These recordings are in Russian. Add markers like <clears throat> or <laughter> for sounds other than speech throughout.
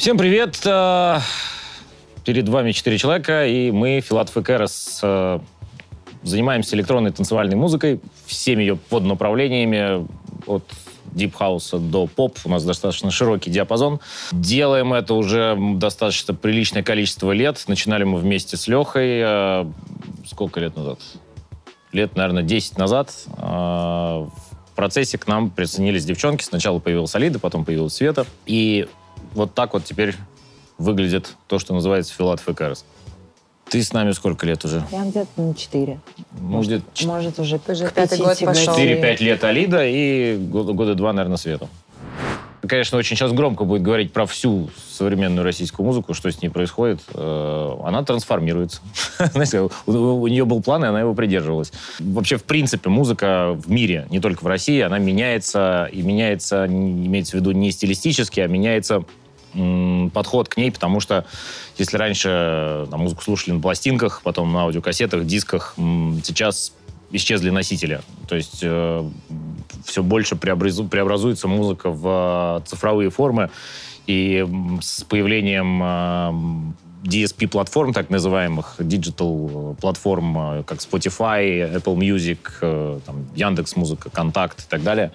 Всем привет! Э, Перед вами четыре человека, и мы, Филатов и Карас, э, занимаемся электронной танцевальной музыкой, всеми ее поднаправлениями, от дип-хауса до поп. У нас достаточно широкий диапазон. Делаем это уже достаточно приличное количество лет. Начинали мы вместе с Лехой. э, Сколько лет назад? Лет, наверное, 10 назад. В процессе к нам присоединились девчонки. Сначала появилась Алида, потом появилась Света. И вот так вот теперь выглядит то, что называется Филатов и Кэрос. Ты с нами сколько лет уже? Я где-то на 4. Ну, где-то Может, уже Уже пятый год пошел. 4-5 лет Алида и года, года два, наверное, Света. Конечно, очень сейчас громко будет говорить про всю современную российскую музыку, что с ней происходит. Э, Она трансформируется. <laughs> Знаете, у, нее был план, и она его придерживалась. Вообще, в принципе, музыка в мире, не только в России, она меняется, и меняется, имеется в виду не стилистически, а меняется подход к ней, потому что если раньше там, музыку слушали на пластинках, потом на аудиокассетах, дисках, сейчас исчезли носители. То есть все больше преобразу- преобразуется музыка в э, цифровые формы. И с появлением э, DSP-платформ, так называемых, digital-платформ, э, как Spotify, Apple Music, там, Яндекс.Музыка, Контакт и так далее,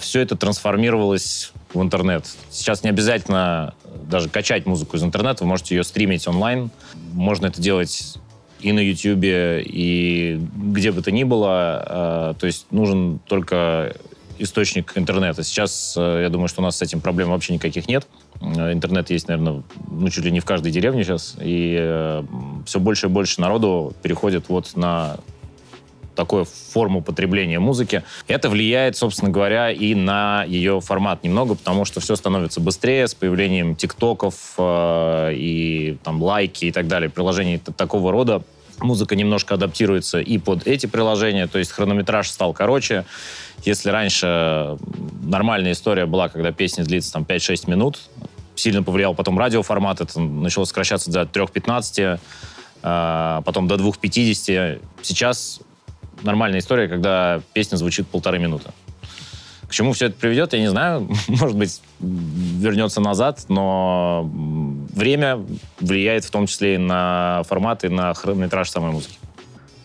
все это трансформировалось в интернет. Сейчас не обязательно даже качать музыку из интернета, вы можете ее стримить онлайн. Можно это делать и на Ютьюбе, и где бы то ни было. э, То есть нужен только источник интернета. Сейчас, э, я думаю, что у нас с этим проблем вообще никаких нет. Э, Интернет есть, наверное, ну, чуть ли не в каждой деревне сейчас. И все больше и больше народу переходит вот на такую форму потребления музыки. Это влияет, собственно говоря, и на ее формат немного, потому что все становится быстрее с появлением тиктоков э, и там лайки и так далее, приложений такого рода. Музыка немножко адаптируется и под эти приложения, то есть хронометраж стал короче. Если раньше нормальная история была, когда песня длится там 5-6 минут, сильно повлиял потом радиоформат, это начало сокращаться до 3.15, э, потом до 2.50. Сейчас нормальная история, когда песня звучит полторы минуты. К чему все это приведет, я не знаю. <laughs> Может быть, вернется назад, но время влияет в том числе и на формат, и на хронометраж самой музыки.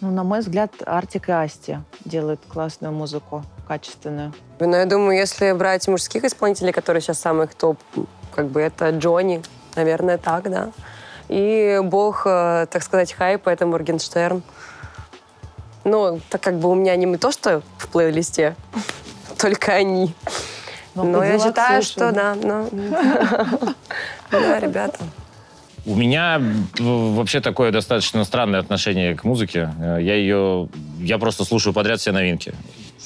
Ну, на мой взгляд, Артик и Асти делают классную музыку, качественную. Но я думаю, если брать мужских исполнителей, которые сейчас самых топ, как бы это Джонни, наверное, так, да. И бог, э, так сказать, хайпа, это Моргенштерн. Ну, так как бы у меня не то, что в плейлисте, только они. Но Но я считаю, слушаю, что да, ну, <laughs> да, ребята. У меня вообще такое достаточно странное отношение к музыке. Э, Я ее... Я просто слушаю подряд все новинки.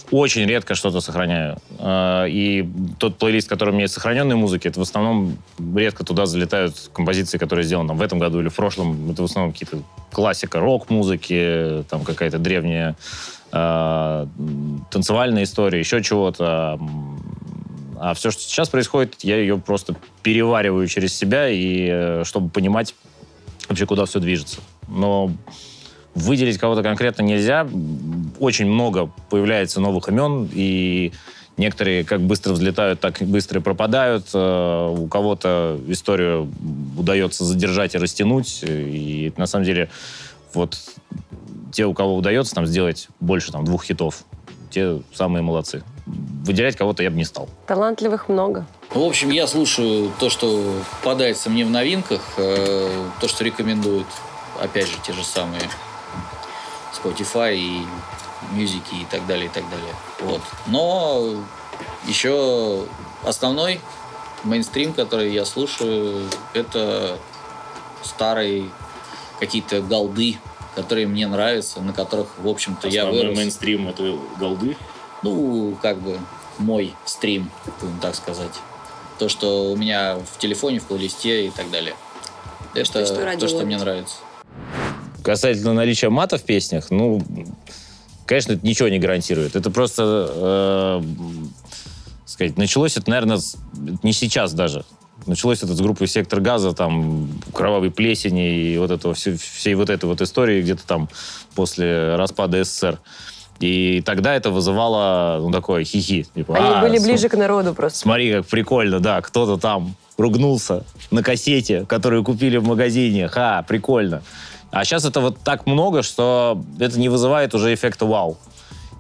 Очень редко что-то сохраняю. Э, И тот плейлист, который у меня есть сохраненной музыки, это в основном редко туда залетают композиции, которые сделаны там, в этом году или в прошлом. Это в основном какие-то классика рок-музыки, там какая-то древняя э, танцевальная история, еще чего-то. А все, что сейчас происходит, я ее просто перевариваю через себя, и э, чтобы понимать вообще, куда все движется. Но выделить кого-то конкретно нельзя. Очень много появляется новых имен, и некоторые как быстро взлетают, так и быстро и пропадают. Э, У кого-то историю удается задержать и растянуть. И на самом деле вот те, у кого удается там сделать больше там, двух хитов, те самые молодцы. Выделять кого-то я бы не стал. Талантливых много. Ну, в общем, я слушаю то, что попадается мне в новинках, э, то, что рекомендуют, опять же, те же самые Spotify и мюзики и так далее, и так далее. Вот. Но еще основной мейнстрим, который я слушаю, это старые какие-то голды, которые мне нравятся, на которых, в общем-то, я вырос. мейнстрим — это голды. Ну, как бы мой стрим, будем так сказать. То, что у меня в телефоне, в плейлисте и так далее. Это То, что радио то, что мне нравится. Касательно наличия мата в песнях, ну, конечно, это ничего не гарантирует. Это просто, э, сказать, началось это, наверное, не сейчас даже. Началось это с группы «Сектор газа», там, «Кровавой плесени» и вот этого, все- всей вот этой вот истории где-то там после распада СССР. И тогда это вызывало, ну, такое хихи. Типа, Они «А, были см- ближе к народу просто. Смотри, как прикольно, да, кто-то там ругнулся на кассете, которую купили в магазине. Ха, прикольно. А сейчас это вот так много, что это не вызывает уже эффекта вау.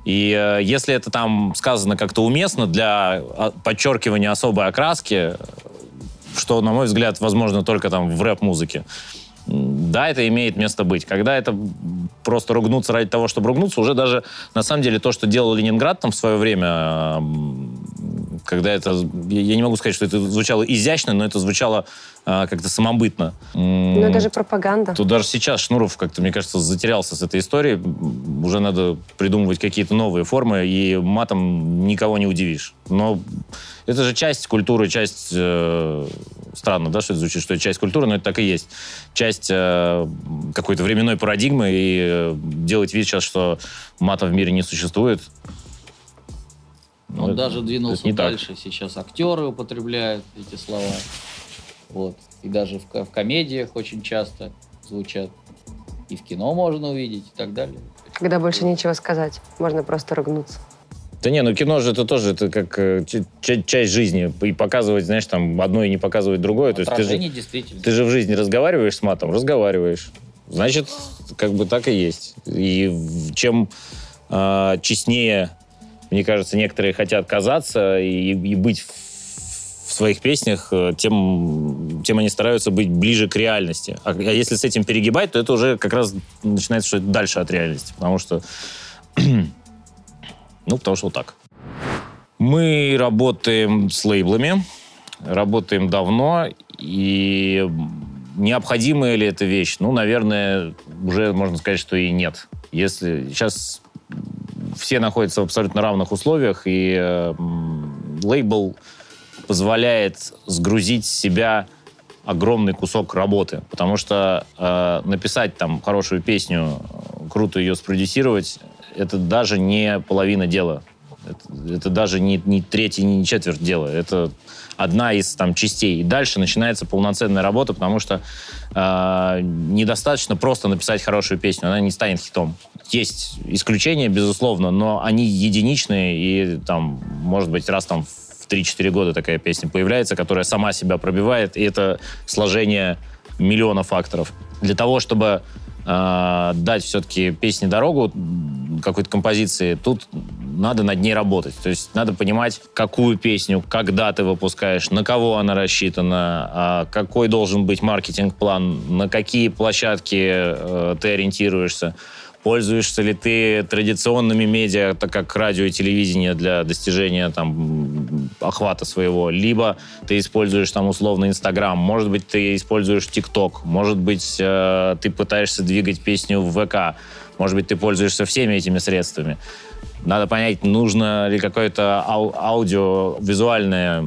И э, если это там сказано как-то уместно для а, подчеркивания особой окраски, что, на мой взгляд, возможно только там в рэп-музыке, да, это имеет место быть. Когда это просто ругнуться ради того, чтобы ругнуться, уже даже, на самом деле, то, что делал Ленинград там в свое время, когда это... Я не могу сказать, что это звучало изящно, но это звучало а, как-то самобытно. Ну, это же пропаганда. Тут даже сейчас Шнуров как-то, мне кажется, затерялся с этой историей. Уже надо придумывать какие-то новые формы, и матом никого не удивишь. Но это же часть культуры, часть... э, странно, да, что это звучит, что это часть культуры, но это так и есть. Часть э, какой-то временной парадигмы, и э, делать вид сейчас, что мата в мире не существует. Он это- даже двинулся не так. дальше. Сейчас актеры употребляют эти слова. Вот. И даже в, в комедиях очень часто звучат. И в кино можно увидеть и так далее. Когда больше нечего сказать, можно просто ругнуться. Да не, ну кино же это тоже это как э, часть жизни. И показывать, знаешь, там одно и не показывать другое. То есть ты же, ты же в жизни разговариваешь с матом, разговариваешь. Значит, как бы так и есть. И в- чем э, честнее, мне кажется, некоторые хотят казаться и, и быть в, своих песнях, э, тем, тем они стараются быть ближе к реальности. А, а если с этим перегибать, то это уже как раз начинается что дальше от реальности. Потому что <clears throat> ну, потому что вот так. Мы работаем с лейблами, работаем давно, и необходимая ли эта вещь? Ну, наверное, уже можно сказать, что и нет. Если сейчас все находятся в абсолютно равных условиях, и э, лейбл позволяет сгрузить себя огромный кусок работы, потому что э, написать там хорошую песню, э, круто ее спродюсировать, это даже не половина дела. Это, это даже не, не треть и не четверть дела. Это одна из там частей. И дальше начинается полноценная работа, потому что э, недостаточно просто написать хорошую песню, она не станет хитом. Есть исключения, безусловно, но они единичные, и там, может быть, раз там в 3-4 года такая песня появляется, которая сама себя пробивает, и это сложение миллиона факторов. Для того, чтобы э, дать все-таки песне дорогу какой-то композиции, тут надо над ней работать. То есть надо понимать, какую песню, когда ты выпускаешь, на кого она рассчитана, а, какой должен быть маркетинг-план, на какие площадки э, ты ориентируешься. Пользуешься ли ты традиционными медиа, так как радио и телевидение для достижения там, охвата своего, либо ты используешь там условно Инстаграм, может быть, ты используешь ТикТок, может быть, э, ты пытаешься двигать песню в ВК, может быть, ты пользуешься всеми этими средствами. Надо понять, нужно ли какое-то ау- аудио-визуальное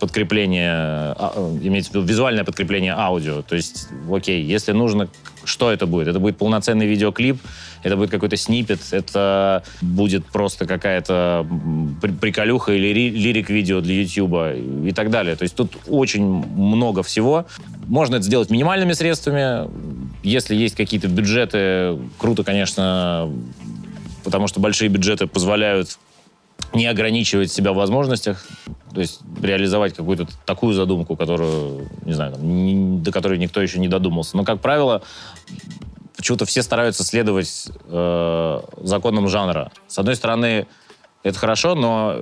подкрепление, а, э, имеется визуальное подкрепление аудио. То есть, окей, если нужно, что это будет? Это будет полноценный видеоклип, это будет какой-то снипет, это будет просто какая-то приколюха или ри- лирик-видео для Ютуба и так далее. То есть тут очень много всего. Можно это сделать минимальными средствами. Если есть какие-то бюджеты, круто, конечно, потому что большие бюджеты позволяют не ограничивать себя в возможностях, то есть реализовать какую-то такую задумку, которую, не знаю, там, ни- до которой никто еще не додумался. Но, как правило, почему-то все стараются следовать э, законам жанра. С одной стороны, это хорошо, но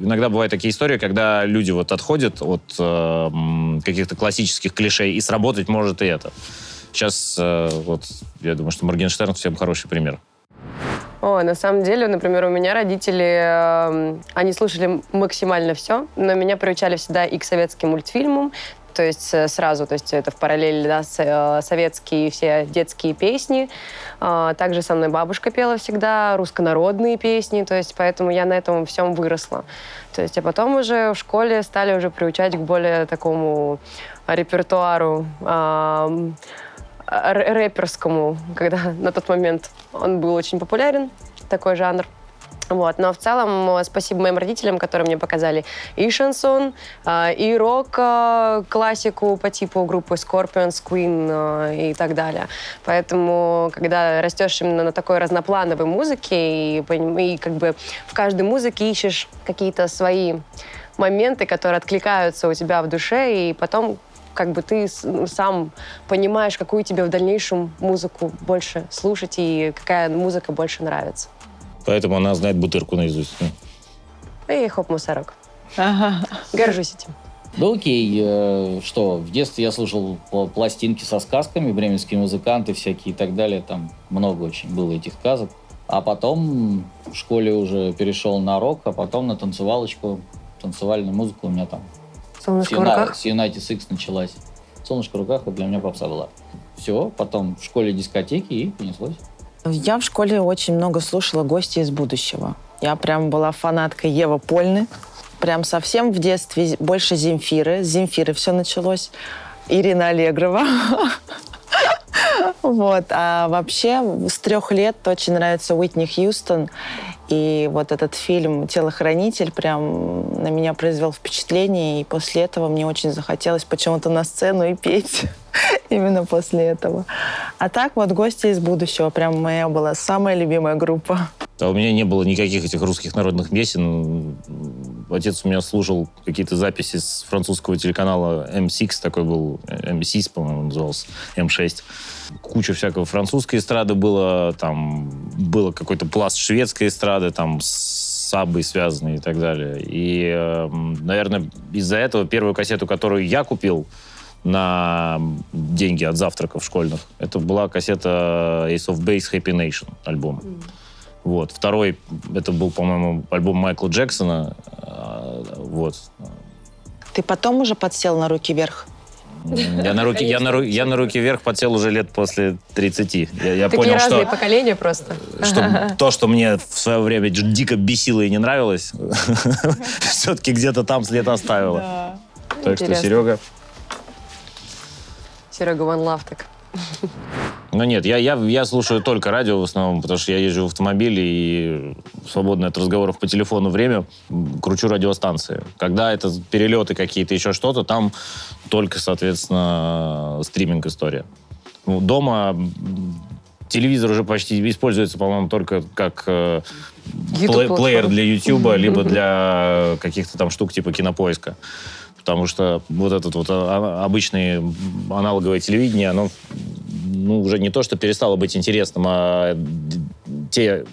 иногда бывают такие истории, когда люди вот отходят от э, каких-то классических клишей, и сработать может и это. Сейчас, э, вот, я думаю, что Моргенштерн всем хороший пример. О, на самом деле, например, у меня родители, э, они слушали максимально все, но меня приучали всегда и к советским мультфильмам, то есть э, сразу, то есть это в параллель, да, с, э, советские все детские песни. А, Также со мной бабушка пела всегда руссконародные песни, то есть поэтому я на этом всем выросла. То есть, а потом уже в школе стали уже приучать к более такому репертуару рэперскому, когда <laughs> на тот момент он был очень популярен, такой жанр. Вот. Но в целом э, спасибо моим родителям, которые мне показали и шансон, э, и рок, э, классику по типу группы Scorpions, Queen и так далее. Поэтому, когда растешь именно на такой разноплановой музыке и, и как бы в каждой музыке ищешь какие-то свои моменты, которые откликаются у тебя в душе, и потом как бы ты сам понимаешь, какую тебе в дальнейшем музыку больше слушать и какая музыка больше нравится. Поэтому она знает бутырку наизусть. И хоп, мусорок. Ага. Горжусь этим. Да окей, э, что, в детстве я слушал пластинки со сказками, бременские музыканты всякие и так далее, там много очень было этих сказок. А потом в школе уже перешел на рок, а потом на танцевалочку, танцевальную музыку у меня там Солнышко в руках? С United X началась. Солнышко в руках, это для меня попса была. Все, потом в школе дискотеки и понеслось. Я в школе очень много слушала «Гости из будущего». Я прям была фанаткой Ева Польны. Прям совсем в детстве больше Земфиры. С Земфиры все началось. Ирина Аллегрова. <laughs> Вот. А вообще с трех лет очень нравится Уитни Хьюстон. И вот этот фильм «Телохранитель» прям на меня произвел впечатление. И после этого мне очень захотелось почему-то на сцену и петь. <laughs> Именно после этого. А так вот «Гости из будущего» прям моя была самая любимая группа. А у меня не было никаких этих русских народных песен. Отец у меня слушал какие-то записи с французского телеканала M6, такой был, M6, по-моему, назывался, M6 куча всякого французской эстрады было, там было какой-то пласт шведской эстрады, там с сабой связанный и так далее. И, эм, наверное, из-за этого первую кассету, которую я купил на деньги от завтраков школьных, это была кассета Ace of Base Happy Nation альбом. Mm. Вот. Второй, это был, по-моему, альбом Майкла Джексона. Э, вот. Ты потом уже подсел на руки вверх? Я на, руки, я, на, я на руки вверх подсел уже лет после 30. Я, я Такие понял, разные что, поколения просто. Что то, что мне в свое время дико бесило и не нравилось, <laughs> все-таки где-то там след оставило. Так что, Серега... Серега One Love так. Ну нет, я, я, я слушаю только радио в основном, потому что я езжу в автомобиле и свободное от разговоров по телефону время кручу радиостанции. Когда это перелеты какие-то, еще что-то, там только, соответственно, стриминг история. Ну, дома телевизор уже почти используется, по-моему, только как э, плей, плеер для YouTube, либо <laughs> для каких-то там штук типа кинопоиска. Потому что вот этот вот а, обычное аналоговое телевидение, оно ну, уже не то, что перестало быть интересным, а те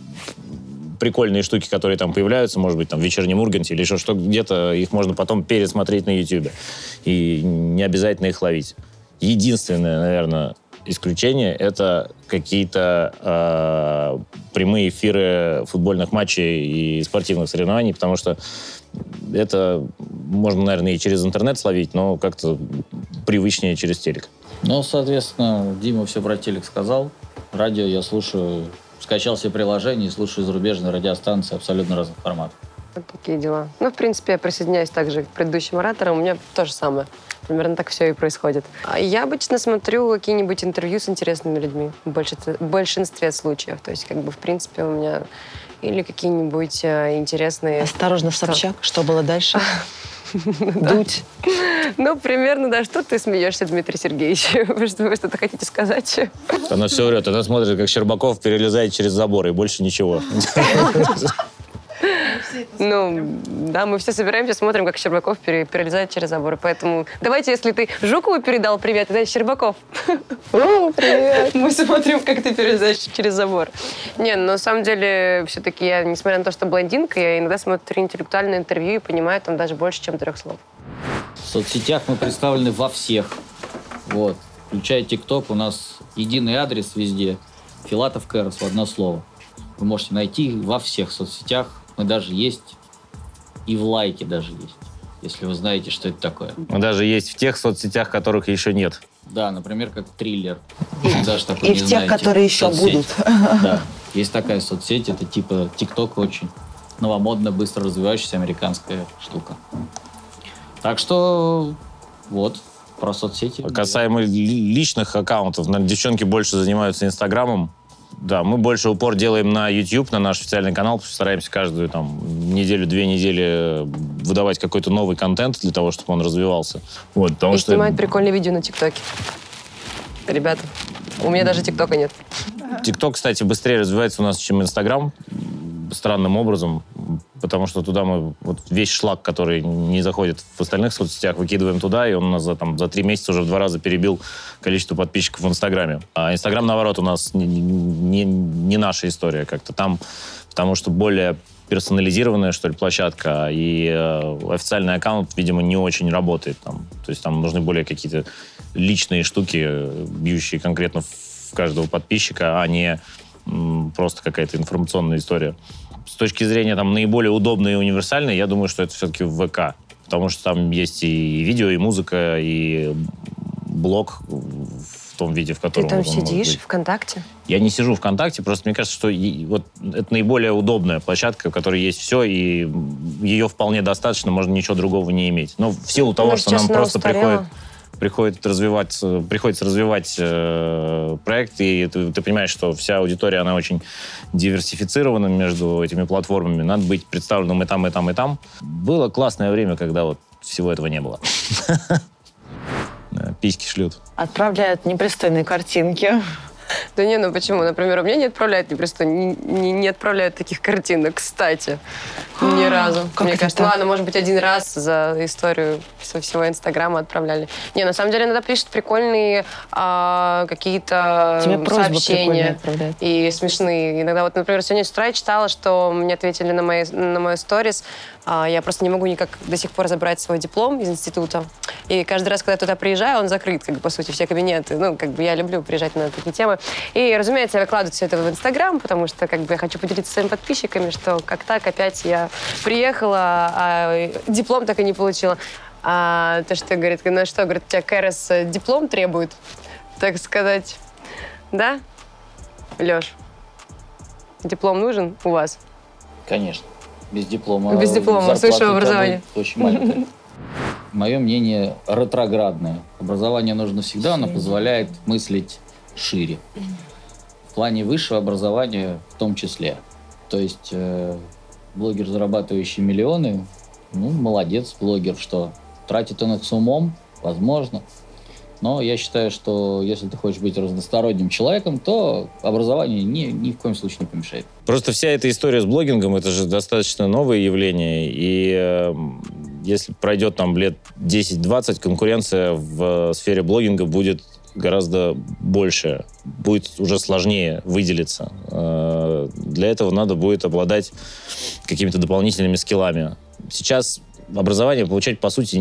прикольные штуки, которые там появляются, может быть, там в вечернем Урганте или еще что где-то, их можно потом пересмотреть на YouTube. И не обязательно их ловить. Единственное, наверное, исключение это какие-то э, прямые эфиры футбольных матчей и спортивных соревнований, потому что это можно, наверное, и через интернет словить, но как-то привычнее через телек. Ну, соответственно, Дима все про телек сказал. Радио я слушаю, скачал себе приложение и слушаю зарубежные радиостанции абсолютно разных форматов. Вот такие дела. Ну, в принципе, я присоединяюсь также к предыдущим ораторам. У меня то же самое. Примерно так все и происходит. А я обычно смотрю какие-нибудь интервью с интересными людьми в большинстве случаев. То есть, как бы, в принципе, у меня или какие-нибудь э, интересные... Осторожно, Собчак. Что было дальше? <laughs> Дуть. Ну, примерно, да. Что ты смеешься, Дмитрий Сергеевич? <laughs> Вы что-то хотите сказать? Она все врет. Она смотрит, как Щербаков перелезает через забор, и больше ничего. <laughs> Ну, да, мы все собираемся, смотрим, как Щербаков перелезает через забор. Поэтому давайте, если ты Жукову передал привет, тогда Щербаков. О, привет! <laughs> Мы смотрим, как ты перелезаешь через забор. Не, но на самом деле, все-таки я, несмотря на то, что блондинка, я иногда смотрю интеллектуальное интервью и понимаю там даже больше, чем трех слов. В соцсетях мы представлены во всех. Вот. Включая ТикТок, у нас единый адрес везде. Филатов Кэрос в одно слово. Вы можете найти во всех соцсетях мы даже есть, и в лайке даже есть, если вы знаете, что это такое. Мы даже есть в тех соцсетях, которых еще нет. Да, например, как триллер. Даже такой и в тех, знаете. которые еще Соцсеть. будут. Да, есть такая соцсеть, это типа ТикТок очень новомодно, быстро развивающаяся американская штука. Так что вот, про соцсети. Касаемо личных аккаунтов, девчонки больше занимаются Инстаграмом, Да, мы больше упор делаем на YouTube, на наш официальный канал, стараемся каждую там неделю-две недели выдавать какой-то новый контент для того, чтобы он развивался. Вот, потому И что... снимать прикольные видео на ТикТоке. Ребята, у меня даже ТикТока нет. ТикТок, кстати, быстрее развивается у нас, чем Инстаграм. Странным образом, потому что туда мы вот весь шлак, который не заходит в остальных соцсетях, выкидываем туда, и он у нас за, там, за три месяца уже в два раза перебил количество подписчиков в Инстаграме. А Инстаграм, наоборот, у нас не, не, не наша история как-то там, потому что более персонализированная, что ли, площадка, и э, официальный аккаунт, видимо, не очень работает там. То есть там нужны более какие-то личные штуки, бьющие конкретно в каждого подписчика, а не м, просто какая-то информационная история. С точки зрения там наиболее удобной и универсальной, я думаю, что это все-таки ВК. Потому что там есть и видео, и музыка, и блог в том виде, в Ты котором там он может сидишь быть. ВКонтакте? Я не сижу ВКонтакте, просто мне кажется, что и- вот это наиболее удобная площадка, в которой есть все, и ее вполне достаточно, можно ничего другого не иметь. Но в силу того, Ну, что нам просто устарела. приходит, приходит развивать, э, приходится развивать э, проект, и ты, ты понимаешь, что вся аудитория, она очень диверсифицирована между этими платформами. Надо быть представленным и там, и там, и там. Было классное время, когда вот всего этого не было. Да, <laughs> Письки шлют. Отправляют непристойные картинки. Да не, ну почему? Например, у меня не отправляют не, не, не отправляют таких картинок, кстати. Ни разу. как Мне кажется, так? ладно, может быть, один раз за историю всего, всего Инстаграма отправляли. Не, на самом деле иногда пишут прикольные а, какие-то сообщения. И смешные. Иногда, вот, например, сегодня с утра я читала, что мне ответили на мои, на мою сторис. А, я просто не могу никак до сих пор забрать свой диплом из института. И каждый раз, когда я туда приезжаю, он закрыт, как бы, по сути, все кабинеты. Ну, как бы я люблю приезжать на такие темы. И, разумеется, я выкладываю все это в Инстаграм, потому что, как бы, я хочу поделиться с своими подписчиками, что как так опять я приехала, а диплом так и не получила. А то, что говорит, ну что, говорит, у тебя Кэрос э, диплом требует, так сказать. Да, Леш? Диплом нужен у вас? Конечно. Без диплома. Без диплома, зарплата высшего образования. <laughs> Очень маленькая. Мое мнение ретроградное. Образование нужно всегда, оно позволяет мыслить шире. В плане высшего образования в том числе. То есть э, блогер, зарабатывающий миллионы, ну, молодец блогер, что тратит он их с умом, возможно. Но я считаю, что если ты хочешь быть разносторонним человеком, то образование ни, ни в коем случае не помешает. Просто вся эта история с блогингом, это же достаточно новое явление, и э, если пройдет там лет 10-20, конкуренция в э, сфере блогинга будет гораздо больше, будет уже сложнее выделиться. Э, Для этого надо будет обладать какими-то дополнительными скиллами. Сейчас образование получать, по сути,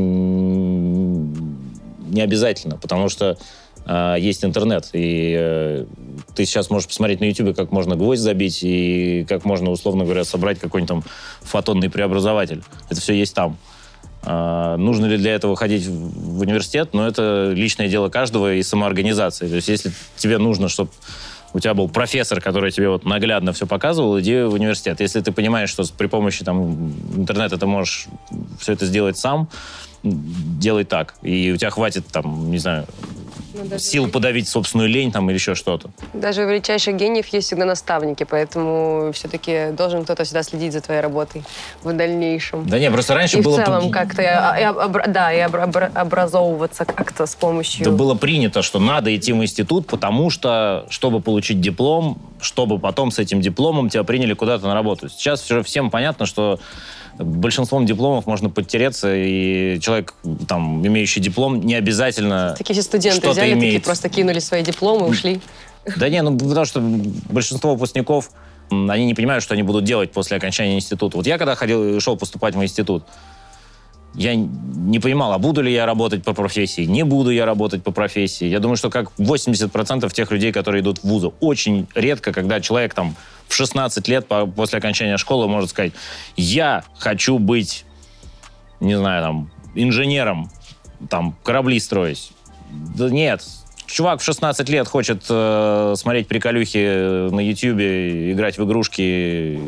не обязательно, потому что э, есть интернет, и э, ты сейчас можешь посмотреть на YouTube, как можно гвоздь забить и как можно, условно говоря, собрать какой-нибудь там фотонный преобразователь. Это все есть там. А, нужно ли для этого ходить в университет? Но это личное дело каждого и самоорганизации. То есть если тебе нужно, чтобы у тебя был профессор, который тебе вот наглядно все показывал, иди в университет. Если ты понимаешь, что при помощи там, интернета ты можешь все это сделать сам, делай так. И у тебя хватит, там, не знаю, сил подавить собственную лень там или еще что-то. Даже у величайших гениев есть всегда наставники, поэтому все-таки должен кто-то всегда следить за твоей работой в дальнейшем. Да не, просто раньше и было... в целом как-то, да, и обра- обра- образовываться как-то с помощью... Да было принято, что надо идти в институт, потому что, чтобы получить диплом, чтобы потом с этим дипломом тебя приняли куда-то на работу. Сейчас уже всем понятно, что большинством дипломов можно подтереться, и человек, там, имеющий диплом, не обязательно Такие все студенты взяли, такие имеет. просто кинули свои дипломы и ушли. Да не, ну потому что большинство выпускников, они не понимают, что они будут делать после окончания института. Вот я когда ходил, шел поступать в институт, я не понимал, а буду ли я работать по профессии, не буду я работать по профессии. Я думаю, что как 80% тех людей, которые идут в вузы, очень редко, когда человек там в 16 лет по- после окончания школы может сказать, я хочу быть, не знаю, там, инженером, там, корабли строить. Да нет, чувак в 16 лет хочет э, смотреть приколюхи на Ютьюбе, играть в игрушки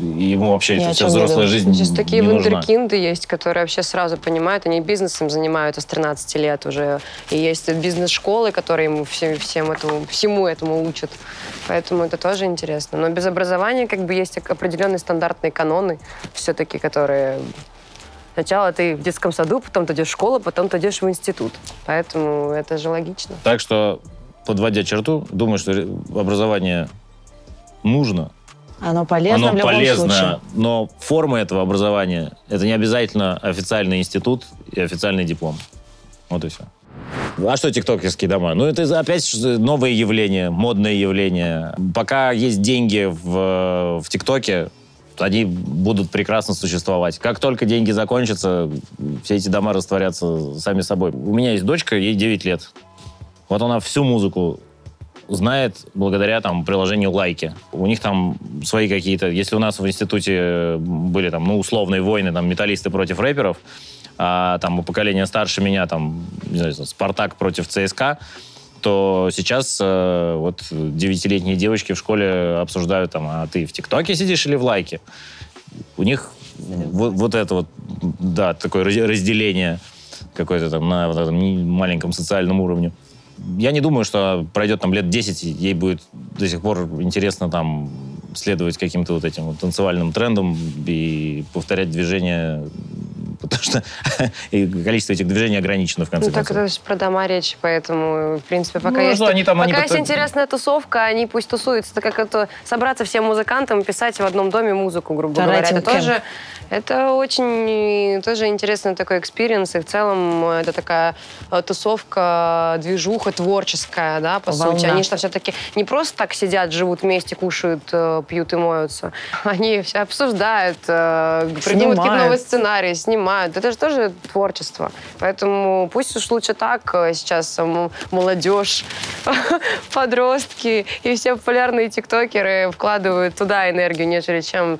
ему вообще о вся не взрослая думать. жизнь Сейчас такие не нужна. вундеркинды есть, которые вообще сразу понимают, они бизнесом занимаются с 13 лет уже. И есть бизнес-школы, которые ему всем, всем этому, всему этому учат. Поэтому это тоже интересно. Но без образования как бы есть определенные стандартные каноны все-таки, которые... Сначала ты в детском саду, потом ты идешь в школу, потом ты идешь в институт. Поэтому это же логично. Так что, подводя черту, думаю, что образование нужно, Оно полезно оно в любом полезно, случае. но форма этого образования это не обязательно официальный институт и официальный диплом. Вот и все. А что тиктокерские дома? Ну, это опять новое явление, модное явление. Пока есть деньги в, в ТикТоке, они будут прекрасно существовать. Как только деньги закончатся, все эти дома растворятся сами собой. У меня есть дочка, ей 9 лет. Вот она всю музыку знает благодаря там приложению лайки. У них там свои какие-то... Если у нас в институте были там, ну, условные войны, там, металлисты против рэперов, а там у поколения старше меня, там, не знаю, Спартак против ЦСКА, то сейчас э, вот девятилетние девочки в школе обсуждают там, а ты в ТикТоке сидишь или в лайке? У них вот, вот это вот, да, такое раз- разделение какое-то там на вот этом маленьком социальном уровне. Я не думаю, что пройдет там лет 10, и ей будет до сих пор интересно там следовать каким-то вот этим вот танцевальным трендам и повторять движения, <laughs> потому что <laughs> количество этих движений ограничено в конце Ну, так концов. это же про дома речь, поэтому, в принципе, пока Ну, есть, что они там, пока они есть потом- интересная тусовка, они пусть тусуются. Это как это собраться всем музыкантам и писать в одном доме музыку, грубо Это говоря. Это тоже, это очень тоже интересный такой experience. И в целом э, это такая э, тусовка, движуха творческая, да, по Волна. сути. Они же там все-таки не просто так сидят, живут вместе, кушают, э, пьют и моются. <laughs> Они все обсуждают, придумывают какие-то новые сценарии, снимают. Это же тоже творчество. Поэтому пусть уж лучше так э, сейчас молодежь, <laughs> подростки и все популярные тиктокеры вкладывают туда энергию, нежели чем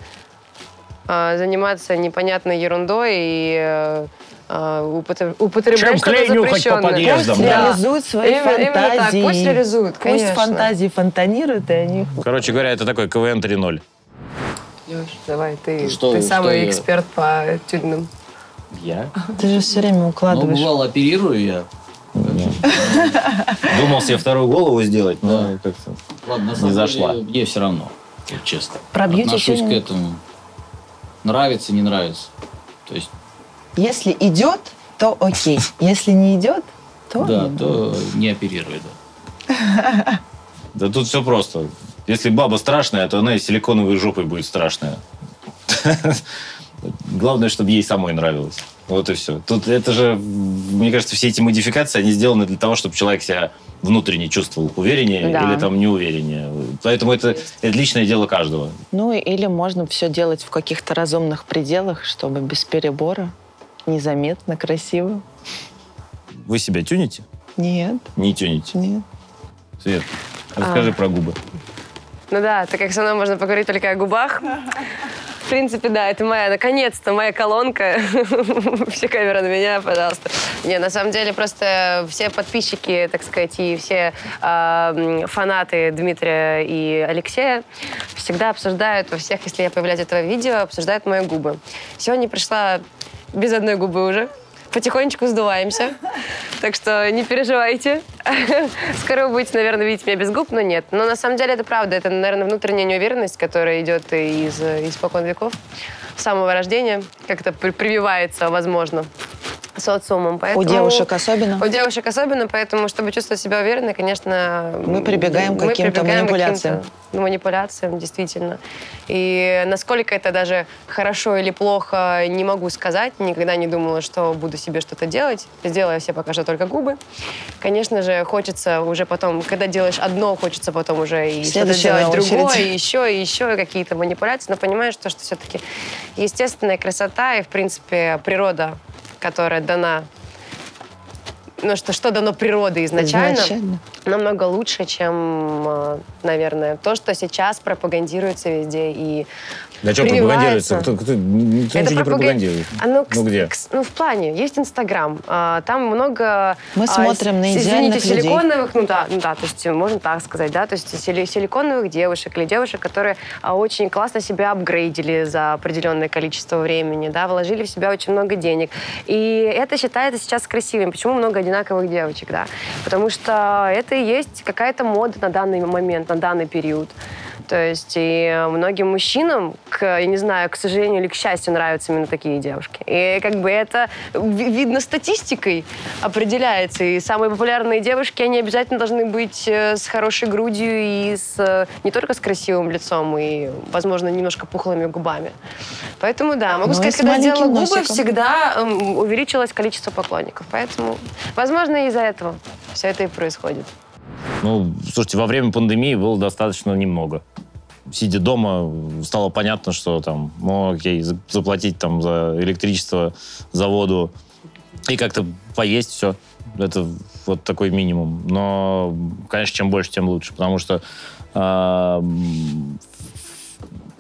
э, заниматься непонятной ерундой и э, употреб- употреблять Чем клей нюхать по подъездам, Пусть да. реализуют свои Именно- именно так. фантазии. Пусть реализуют, Пусть конечно. фантазии фонтанируют, и они... Короче говоря, это такой КВН 3.0. Лёш, давай, ты, Что- ты что самый я- эксперт по тюдьным. Я? Ты же все время Ну, укладываешь. бывало, оперирую я. <laughs> Думал себе вторую голову сделать, но как-то... Ладно, Не зашла. мне все равно, честно. Про бьюти Отношусь к этому. Нравится, не нравится. То есть, Если идет, то окей. <laughs> Если не идет, то да, не то не оперирую, да. <laughs> Да тут все просто. Если баба страшная, то она и силиконовой жопой будет страшная. Главное, чтобы ей самой нравилось. Вот и все. Тут это же, мне кажется, все эти модификации, они сделаны для того, чтобы человек себя внутренне чувствовал увереннее Да. или там неувереннее. Поэтому это, это личное дело каждого. Ну, или можно все делать в каких-то разумных пределах, чтобы без перебора, незаметно, красиво. Вы себя тюните? Нет, Не тюните. нет. Свет, расскажи А. про губы. Ну да, так как со мной можно поговорить только о губах. Принципе, да, это моя, наконец-то, моя колонка. <laughs> Все камеры на меня, пожалуйста. Не, на самом деле, просто все подписчики, так сказать, и все м, фанаты Дмитрия и Алексея всегда обсуждают во всех, если я появляюсь этого видео, обсуждают мои губы. Сегодня пришла без одной губы уже. Потихонечку сдуваемся. Так что не переживайте. <laughs> Скоро вы будете, наверное, видеть меня без губ, но нет. Но на самом деле это правда. Это, наверное, внутренняя неуверенность, которая идет из испокон веков, с самого рождения. Как-то при- прививается, возможно, социумом. У Поэтому- девушек особенно. у девушек особенно, поэтому, чтобы чувствовать себя уверенной, конечно... Мы прибегаем к каким-то манипуляциям. каким-то манипуляциям, действительно. И насколько это даже хорошо или плохо, не могу сказать. Никогда не думала, что буду себе что-то делать. Сделаю себе пока что только губы. Конечно же, хочется уже потом, когда делаешь одно, хочется потом уже и что-то делать другое, и еще, и еще, какие-то манипуляции. Но понимаешь, что, что все-таки естественная красота и, в принципе, природа, которая дана ну, что, что дано природой изначально, Изначально. Намного лучше, чем, э, наверное, то, что сейчас пропагандируется везде и Да что прививается. пропагандируется? Кто, кто, никто Это ничего не пропага- пропагандирует. Оно, к- Ну где? к- ну, в плане. Есть Инстаграм. а, Там много... Мы а, смотрим на идеальных Извините, людей. силиконовых, ну да, ну да, то есть можно так сказать, да, то есть сили- силиконовых девушек или девушек, которые а, очень классно себя апгрейдили за определенное количество времени, да, вложили в себя очень много денег. И это считается сейчас красивым. Почему много одинаковых девочек, да? Потому что это и есть какая-то мода на данный момент, на данный период. То есть и многим мужчинам, к, я не знаю, к сожалению или к счастью, нравятся именно такие девушки. И как бы это ви- видно статистикой определяется. И самые популярные девушки, они обязательно должны быть э, с хорошей грудью и с, э, не только с красивым лицом, и, возможно, немножко пухлыми губами. Поэтому да, могу Ну сказать, когда я делала губы, носиком. всегда эм, увеличилось количество поклонников. Поэтому, возможно, из-за этого все это и происходит. Ну, слушайте, во время пандемии было достаточно немного. Сидя дома, стало понятно, что там, ну, окей, за- заплатить там за электричество, за воду и как-то поесть все. Это вот такой минимум. Но, конечно, чем больше, тем лучше, потому что а,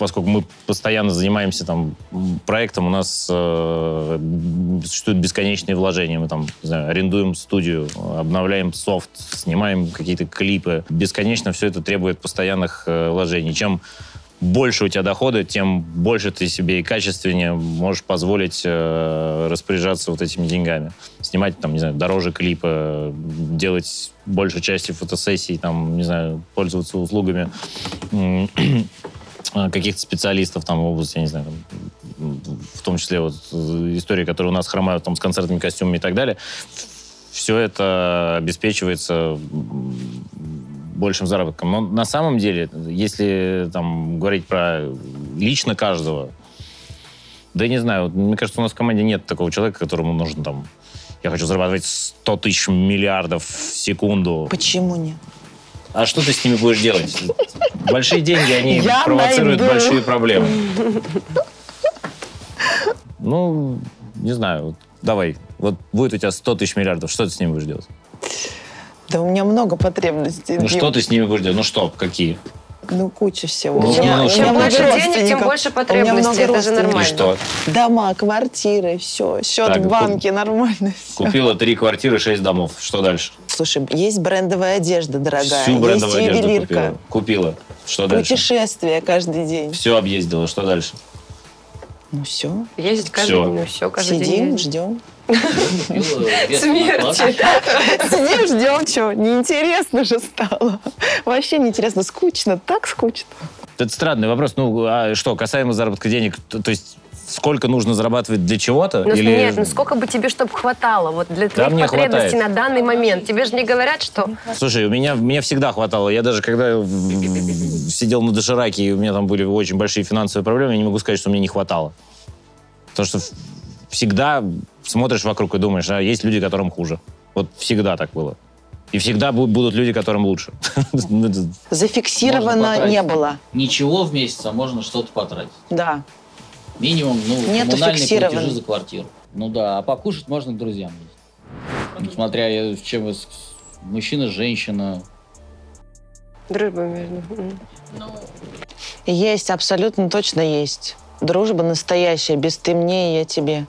поскольку мы постоянно занимаемся там проектом, у нас э, существуют бесконечные вложения. Мы там, знаю, арендуем студию, обновляем софт, снимаем какие-то клипы. Бесконечно все это требует постоянных э, вложений. Чем больше у тебя дохода, тем больше ты себе и качественнее можешь позволить э, распоряжаться вот этими деньгами. Снимать, там, не знаю, дороже клипы, делать больше части фотосессий, там, не знаю, пользоваться услугами каких-то специалистов там в области, я не знаю, там, в том числе вот э, истории, которые у нас хромают там с концертными костюмами и так далее. Все это обеспечивается большим заработком. Но на самом деле, если там говорить про лично каждого, да не знаю, мне кажется, у нас в команде нет такого человека, которому нужно там я хочу зарабатывать 100 тысяч миллиардов в секунду. Почему нет? А что ты с ними будешь делать? Большие деньги, они Я провоцируют найду. большие проблемы. Ну, не знаю. вот Давай. Вот будет у тебя 100 тысяч миллиардов. Что ты с ними будешь делать? Да у меня много потребностей. Ну, Дим. что ты с ними будешь делать? Ну, что? Какие? Ну, куча всего. Ну, меня- ну, Чем много больше денег, тем больше меня потребностей. Это же нормально. И что? Дома, квартиры, все. Счет Так, в банке, нормально все. Купила три квартиры, шесть домов. Что дальше? Слушай, есть брендовая одежда дорогая, Всю брендовую есть одежду ювелирка, купила. Купила. Что дальше? путешествия каждый день. Все объездила. Что дальше? Ну все, Ездить каждый Всё. день, ну все, каждый день. сидим, ездить. ждем. Смерти. Сидим, ждем, что? Неинтересно же стало. Вообще неинтересно, скучно, так скучно. Это странный вопрос. Ну, а что, касаемо заработка денег, то, то есть сколько нужно зарабатывать для чего-то? Ну, или... Нет, ну сколько бы тебе, чтобы хватало вот для твоих мне потребностей хватает. на данный момент? Тебе же не говорят, что... Слушай, у меня, мне всегда хватало. Я даже когда сидел на дошираке, и у меня там были очень большие финансовые проблемы, я не могу сказать, что мне не хватало. Потому что всегда смотришь вокруг и думаешь, а есть люди, которым хуже. Вот всегда так было. И всегда бу- будут люди, которым лучше. <laughs> Зафиксировано не было. Ничего в месяц, а можно что-то потратить. Да. Минимум, ну, Нету коммунальные платежи за квартиру. Ну да, а покушать можно к друзьям. ездить. Ну, Смотря э, в чем мужчина, женщина. Дружба между... Есть, абсолютно точно есть. Дружба настоящая, без ты мне и я тебе.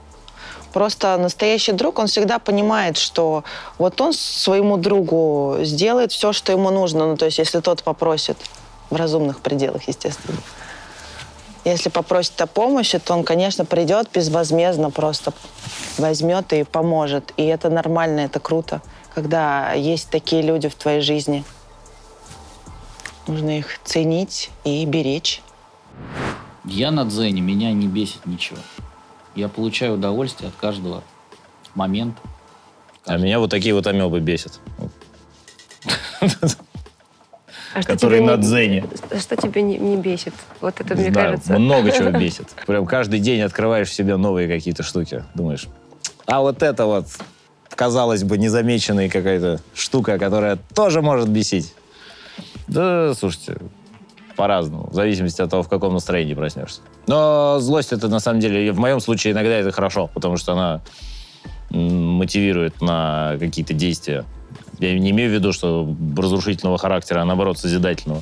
Просто настоящий друг, он всегда понимает, что вот он своему другу сделает все, что ему нужно. Ну, то есть, если тот попросит, в разумных пределах, естественно. Если попросит о помощи, то он, конечно, придет безвозмездно, просто возьмет и поможет. И это нормально, это круто, когда есть такие люди в твоей жизни. Нужно их ценить и беречь. Я на дзене, меня не бесит ничего. Я получаю удовольствие от каждого момента. А меня вот такие вот амебы бесят. А Которые на не- дзене. Что тебя не, не бесит? Вот это, Не мне знаю, кажется... много чего <laughs> бесит. Прям каждый день открываешь в себе новые какие-то штуки. Думаешь, а вот это вот, казалось бы, незамеченная какая-то штука, которая тоже может бесить. Да, слушайте, по-разному, в зависимости от того, в каком настроении проснешься. Но злость это на самом деле, в моем случае иногда это хорошо, потому что она мотивирует на какие-то действия. Я не имею в виду, что разрушительного характера, а наоборот, созидательного.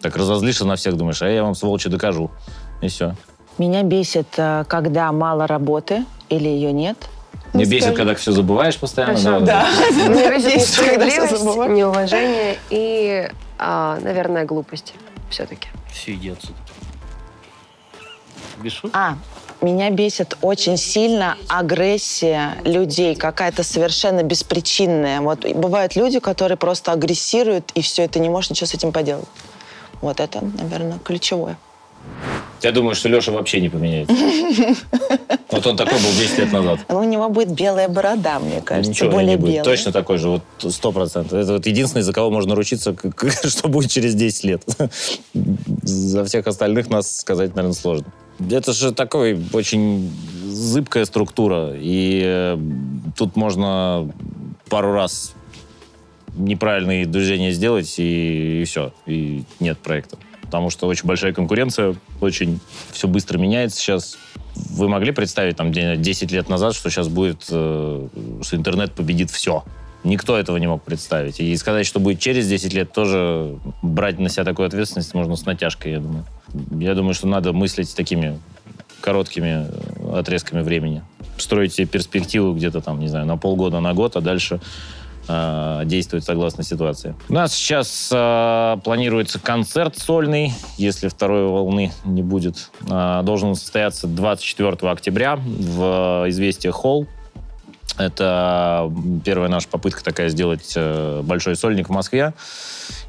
Так разозлишься на всех, думаешь, а я вам, сволочи, докажу. И все. Меня бесит, э, когда мало работы или ее нет. Мне бесит, когда все забываешь постоянно. Хорошо. да. Мне бесит забываю. неуважение и, а, наверное, глупость все-таки. Все, иди отсюда. Без шуток. А, меня бесит очень сильно агрессия людей, какая-то совершенно беспричинная. Вот бывают люди, которые просто агрессируют, и все, это не можешь ничего с этим поделать. Вот это, наверное, ключевое. Я думаю, что Леша вообще не поменяется. <laughs> Вот он такой был 10 лет назад. Но у него будет белая борода, мне кажется, Ничего более не будет. белая. Точно такой же, вот сто процентов. Это вот единственный, за кого можно ручиться, <laughs> что будет через 10 лет. За всех остальных нас сказать, наверное, сложно. Это же такой очень зыбкая структура, и э, тут можно пару раз неправильные движения сделать, и, все, и нет проекта. Потому что очень большая конкуренция, очень все быстро меняется сейчас. Вы могли представить там де- 10 лет назад, что сейчас будет, э, что интернет победит все? Никто этого не мог представить. И сказать, что будет через 10 лет, тоже брать на себя такую ответственность можно с натяжкой, я думаю. Я думаю, что надо мыслить такими короткими э, отрезками времени. Строить себе перспективу где-то там, не знаю, на полгода, на год, а дальше э, действовать согласно ситуации. У нас сейчас э, планируется концерт сольный, если второй волны не будет. Э, должен состояться 24 октября в «Известия Холл». Это первая наша попытка такая сделать э, большой сольник в Москве.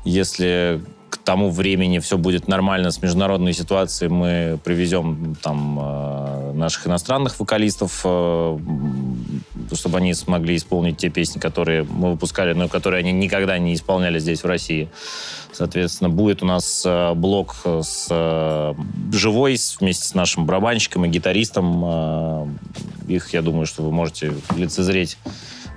Если к тому времени все будет нормально с международной ситуацией, мы привезем там э, наших иностранных вокалистов, э, чтобы они смогли исполнить те песни, которые мы выпускали, но которые они никогда не исполняли здесь, в России. Соответственно, будет у нас э, блок с э, живой вместе с нашим барабанщиком и гитаристом. Э, их, я думаю, что вы можете лицезреть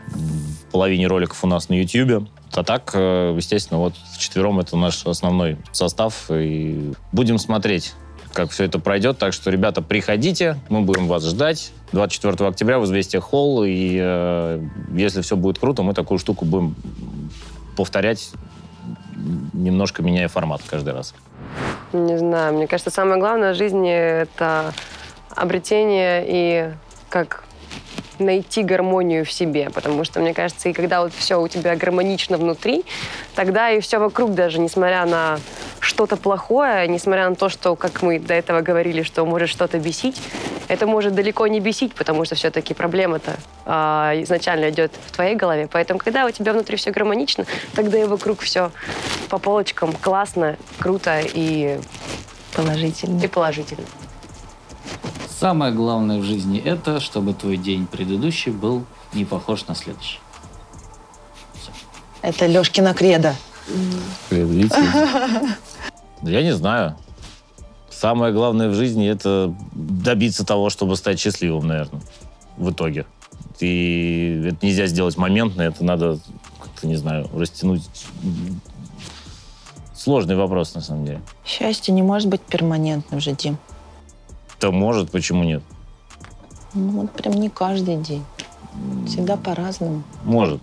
в половине роликов у нас на YouTube. А так, э, естественно, вот вчетвером это наш основной состав. И будем смотреть, как все это пройдет. Так что, ребята, приходите, мы будем вас ждать. 24 октября в «Известия Холл». И э, если все будет круто, мы такую штуку будем повторять, немножко меняя формат каждый раз. Не знаю, мне кажется, самое главное в жизни — это обретение и как найти гармонию в себе, потому что, мне кажется, и когда вот все у тебя гармонично внутри, тогда и все вокруг даже, несмотря на что-то плохое, несмотря на то, что, как мы до этого говорили, что может что-то бесить, это может далеко не бесить, потому что все-таки проблема-то а, изначально идет в твоей голове. Поэтому, когда у тебя внутри все гармонично, тогда и вокруг все по полочкам классно, круто и, Положительно. и положительно. Самое главное в жизни это, чтобы твой день предыдущий был не похож на следующий. Это Лешкина кредо. Видите? Я не знаю. Самое главное в жизни это добиться того, чтобы стать счастливым, наверное, в итоге. И это нельзя сделать моментно, это надо, как-то, не знаю, растянуть. Сложный вопрос, на самом деле. Счастье не может быть перманентным же, Дим. То может, почему нет? Ну, вот прям не каждый день. Всегда по-разному. Может,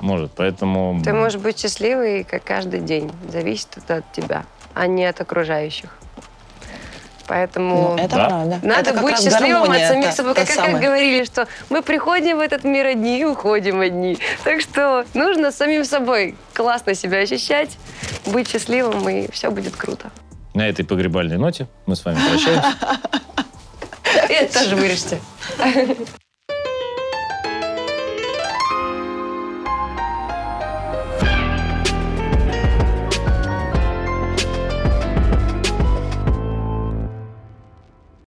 может. Поэтому... Ты можешь быть счастливый, как каждый день. Зависит это от тебя, а не от окружающих. Поэтому Ну, это да. правда. надо Это быть счастливым от самих это- собой. Как, как самое. говорили, что мы приходим в этот мир одни и уходим одни. Так что нужно самим собой классно себя ощущать, быть счастливым, и все будет круто. На этой погребальной ноте мы с вами прощаемся. <laughs> <laughs> Это тоже вырежьте.